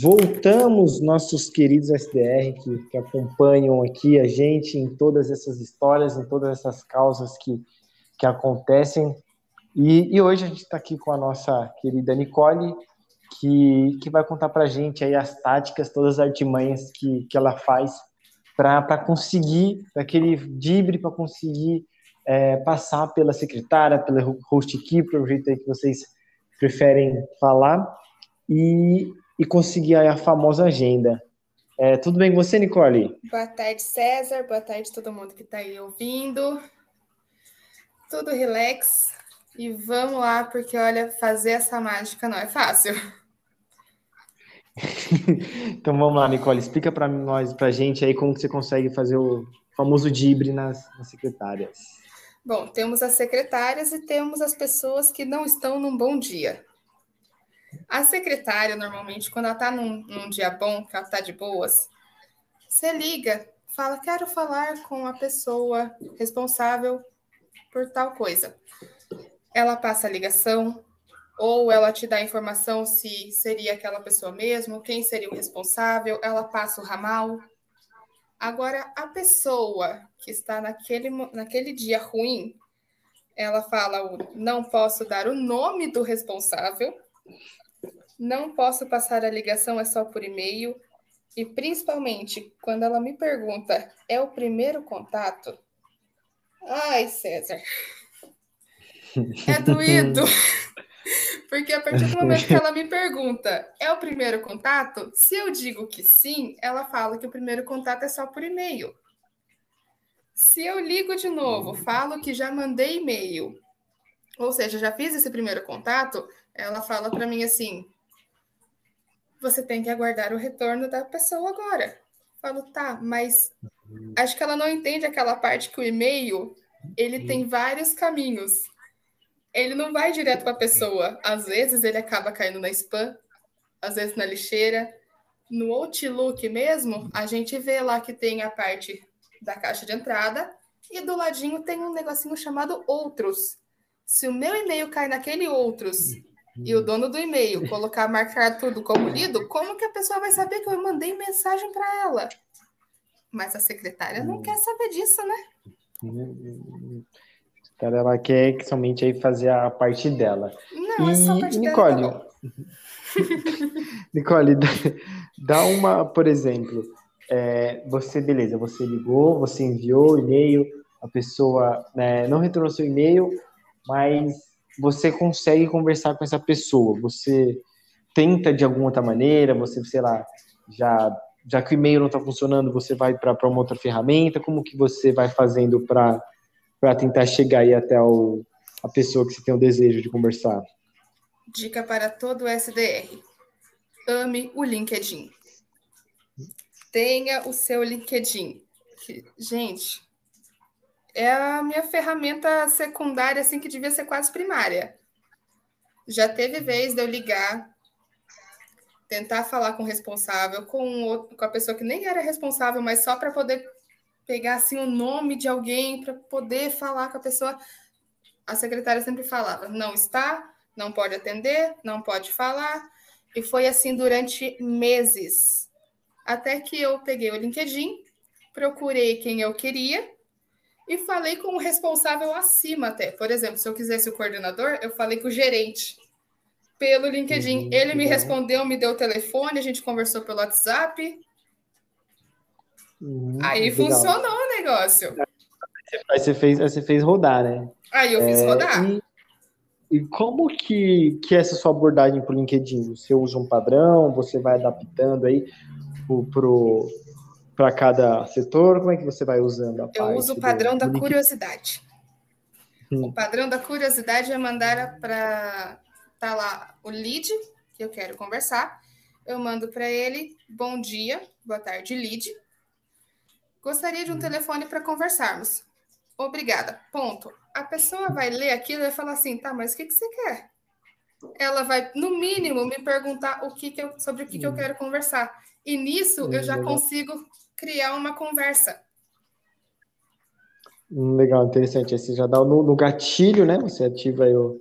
Voltamos, nossos queridos SDR que, que, acompanham aqui a gente em todas essas histórias, em todas essas causas que, que acontecem. E, e hoje a gente está aqui com a nossa querida Nicole, que, que vai contar para a gente aí as táticas, todas as artimanhas que, que ela faz para conseguir, aquele dibre, para conseguir é, passar pela secretária, pela host keeper, o jeito aí que vocês preferem falar, e, e conseguir a famosa agenda. É, tudo bem com você, Nicole? Boa tarde, César. Boa tarde todo mundo que está aí ouvindo. Tudo relax. E vamos lá, porque olha, fazer essa mágica não é fácil. então vamos lá, Nicole, explica para nós, para gente aí como que você consegue fazer o famoso dibre nas, nas secretárias. Bom, temos as secretárias e temos as pessoas que não estão num bom dia. A secretária, normalmente, quando ela está num, num, dia bom, que ela está de boas, você liga, fala, quero falar com a pessoa responsável por tal coisa. Ela passa a ligação, ou ela te dá a informação se seria aquela pessoa mesmo, quem seria o responsável, ela passa o ramal. Agora, a pessoa que está naquele, naquele dia ruim, ela fala não posso dar o nome do responsável, não posso passar a ligação, é só por e-mail. E principalmente, quando ela me pergunta, é o primeiro contato? Ai, César. É doído. Porque a partir do momento que ela me pergunta, é o primeiro contato? Se eu digo que sim, ela fala que o primeiro contato é só por e-mail. Se eu ligo de novo, falo que já mandei e-mail, ou seja, já fiz esse primeiro contato, ela fala para mim assim: você tem que aguardar o retorno da pessoa agora. Eu falo, tá, mas acho que ela não entende aquela parte que o e-mail ele tem vários caminhos ele não vai direto para a pessoa. Às vezes ele acaba caindo na spam, às vezes na lixeira. No Outlook mesmo, a gente vê lá que tem a parte da caixa de entrada e do ladinho tem um negocinho chamado Outros. Se o meu e-mail cai naquele Outros e o dono do e-mail colocar marcar tudo como lido, como que a pessoa vai saber que eu mandei mensagem para ela? Mas a secretária não quer saber disso, né? Então ela quer que somente aí fazer a parte dela. Não, e, é só a parte Nicole, dela, tá Nicole, dá uma, por exemplo, é, você, beleza, você ligou, você enviou o e-mail, a pessoa né, não retornou seu e-mail, mas você consegue conversar com essa pessoa, você tenta de alguma outra maneira, você, sei lá, já, já que o e-mail não está funcionando, você vai para uma outra ferramenta, como que você vai fazendo para tentar chegar aí até o, a pessoa que você tem o desejo de conversar? Dica para todo SDR: ame o LinkedIn. Tenha o seu LinkedIn. Gente, é a minha ferramenta secundária, assim, que devia ser quase primária. Já teve vez de eu ligar, tentar falar com o responsável, com, outro, com a pessoa que nem era responsável, mas só para poder pegar assim o nome de alguém para poder falar com a pessoa. A secretária sempre falava: não está, não pode atender, não pode falar. E foi assim durante meses. Até que eu peguei o LinkedIn, procurei quem eu queria e falei com o responsável acima até. Por exemplo, se eu quisesse o coordenador, eu falei com o gerente pelo LinkedIn. Uhum, Ele me respondeu, me deu o telefone, a gente conversou pelo WhatsApp, Uhum, aí legal. funcionou o negócio. Aí você fez, aí você fez rodar, né? Aí eu fiz é, rodar. E, e, como que, que é essa sua abordagem para o LinkedIn? Você usa um padrão, você vai adaptando aí para cada setor? Como é que você vai usando a Eu uso o padrão do, da curiosidade. Hum. O padrão da curiosidade é mandar para tá lá o lead que eu quero conversar. Eu mando para ele bom dia, boa tarde, lead Gostaria de um telefone para conversarmos. Obrigada. Ponto. A pessoa vai ler aquilo e vai falar assim, tá, mas o que, que você quer? Ela vai, no mínimo, me perguntar o que, que eu, sobre o que, que eu hum. quero conversar. E nisso eu já consigo criar uma conversa. Hum, legal, interessante. Você já dá no, no gatilho, né? Você ativa aí o,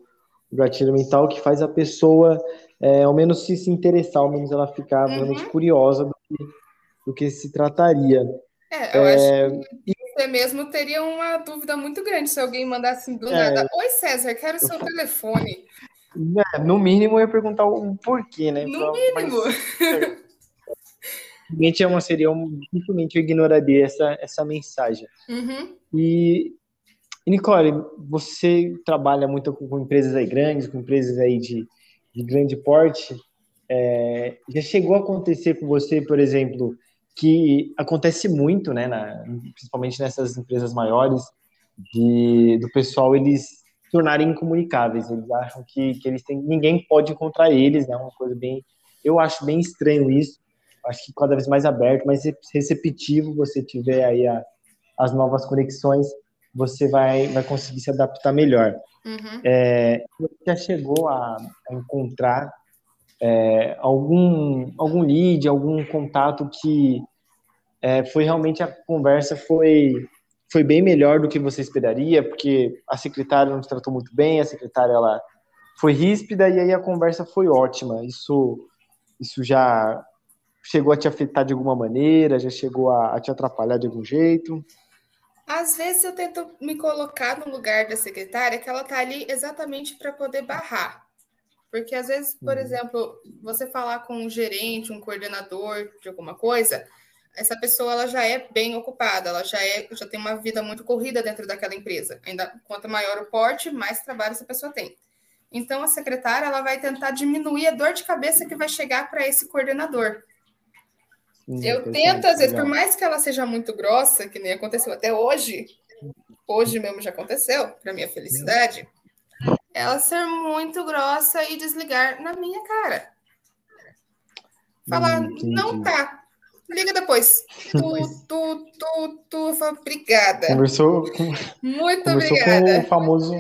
o gatilho mental que faz a pessoa é, ao menos se, se interessar, ao menos ela ficar uhum. realmente curiosa do que, do que se trataria. É, eu é, acho que você mesmo teria uma dúvida muito grande se alguém mandasse do é, nada. Oi, César, quero seu telefone. É, no mínimo, eu ia perguntar o porquê, né? No mínimo. É uma seria dificilmente eu ignoraria essa, essa mensagem. Uhum. E, Nicole, você trabalha muito com, com, empresas aí grandes, com empresas aí de, de grande porte. É, já chegou a acontecer com você, por exemplo, que acontece muito, né, na, principalmente nessas empresas maiores, de, do pessoal eles tornarem incomunicáveis. Eles acham que, que eles têm, ninguém pode encontrar eles, né? Uma coisa bem, eu acho bem estranho isso. Acho que cada vez mais aberto, mais receptivo você tiver aí a, as novas conexões, você vai, vai conseguir se adaptar melhor. Uhum. É, você já chegou a, a encontrar é, algum, algum lead, algum contato que é, foi realmente a conversa foi, foi bem melhor do que você esperaria, porque a secretária nos tratou muito bem, a secretária ela foi ríspida e aí a conversa foi ótima. Isso, isso já chegou a te afetar de alguma maneira, já chegou a, a te atrapalhar de algum jeito? Às vezes eu tento me colocar no lugar da secretária que ela está ali exatamente para poder barrar. Porque às vezes, por uhum. exemplo, você falar com um gerente, um coordenador de alguma coisa, essa pessoa ela já é bem ocupada, ela já é, já tem uma vida muito corrida dentro daquela empresa. Ainda quanto maior o porte, mais trabalho essa pessoa tem. Então a secretária ela vai tentar diminuir a dor de cabeça que vai chegar para esse coordenador. Eu tento, às vezes, por mais que ela seja muito grossa, que nem aconteceu até hoje, hoje mesmo já aconteceu, para minha felicidade, ela ser muito grossa e desligar na minha cara. Falar, hum, não tá. Liga depois. Tu, tu, tu, tu, obrigada. Conversou com, muito conversou obrigada. com o famoso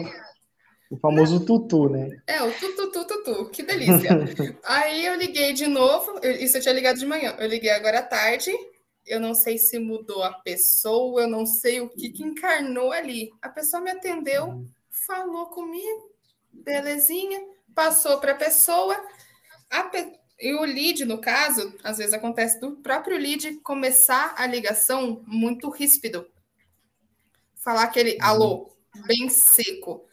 o famoso tutu, né? É, o tutu, tutu, tutu, que delícia. Aí eu liguei de novo, eu, isso eu tinha ligado de manhã, eu liguei agora à tarde, eu não sei se mudou a pessoa, eu não sei o que, que encarnou ali. A pessoa me atendeu, falou comigo, belezinha, passou para a pessoa, pe... e o lead, no caso, às vezes acontece do próprio lead começar a ligação muito ríspido. Falar aquele uhum. alô, bem seco.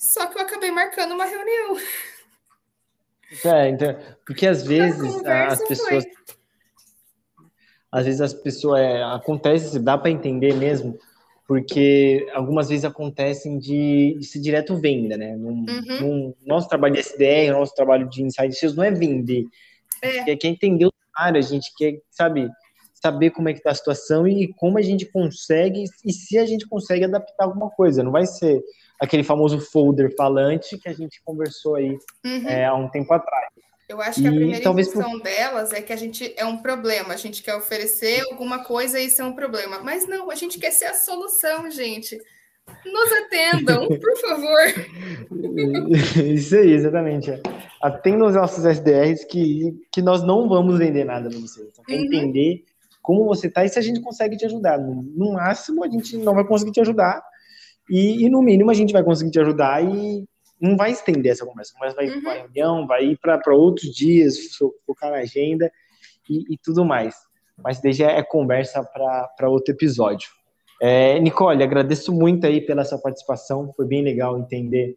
Só que eu acabei marcando uma reunião. É, então, porque às vezes as pessoas. Foi. Às vezes as pessoas. É, acontece, dá para entender mesmo, porque algumas vezes acontecem de, de ser direto venda, né? Num, uhum. num, nosso trabalho de SDR, nosso trabalho de Inside Sales não é vender. É. Quer entender o cenário, a gente quer, sabe, saber como é que tá a situação e como a gente consegue, e se a gente consegue adaptar alguma coisa. Não vai ser aquele famoso folder falante que a gente conversou aí uhum. é, há um tempo atrás. Eu acho que a primeira talvez por... delas é que a gente é um problema, a gente quer oferecer alguma coisa e isso é um problema. Mas não, a gente quer ser a solução, gente. Nos atendam, por favor. Isso aí, exatamente. Atendam os nossos SDRs que, que nós não vamos vender nada para vocês. Então, uhum. entender como você está e se a gente consegue te ajudar. No, no máximo, a gente não vai conseguir te ajudar, e, e, no mínimo a gente vai conseguir te ajudar e não vai estender essa conversa. A conversa vai ir uhum. para reunião, vai ir para outros dias, focar na agenda e, e tudo mais. Mas desde é conversa para outro episódio. É, Nicole, agradeço muito aí pela sua participação. Foi bem legal entender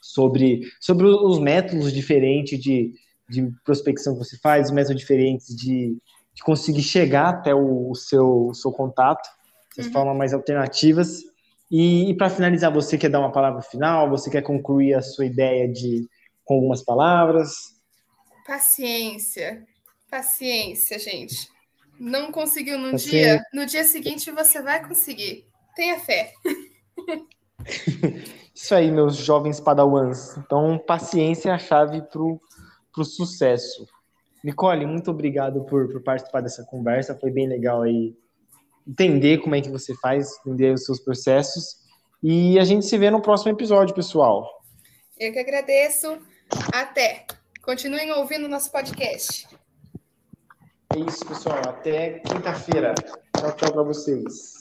sobre, sobre os métodos diferentes de, de prospecção que você faz, os métodos diferentes de, de conseguir chegar até o, o seu, o seu contato, as uhum. formas mais alternativas. E, e para finalizar, você quer dar uma palavra final? Você quer concluir a sua ideia de com algumas palavras? Paciência, paciência, gente. Não conseguiu num Paciência. dia, no dia seguinte você vai conseguir. Tenha fé. Isso aí, meus jovens padawans. Então, paciência é a chave para o sucesso. Nicole, muito obrigado por, por participar dessa conversa. Foi bem legal aí entender como é que você faz, entender os seus processos. E a gente se vê no próximo episódio, pessoal. Eu que agradeço. Até. Continuem ouvindo nosso podcast. É isso, pessoal. Até quinta-feira. Tchau, tchau para vocês.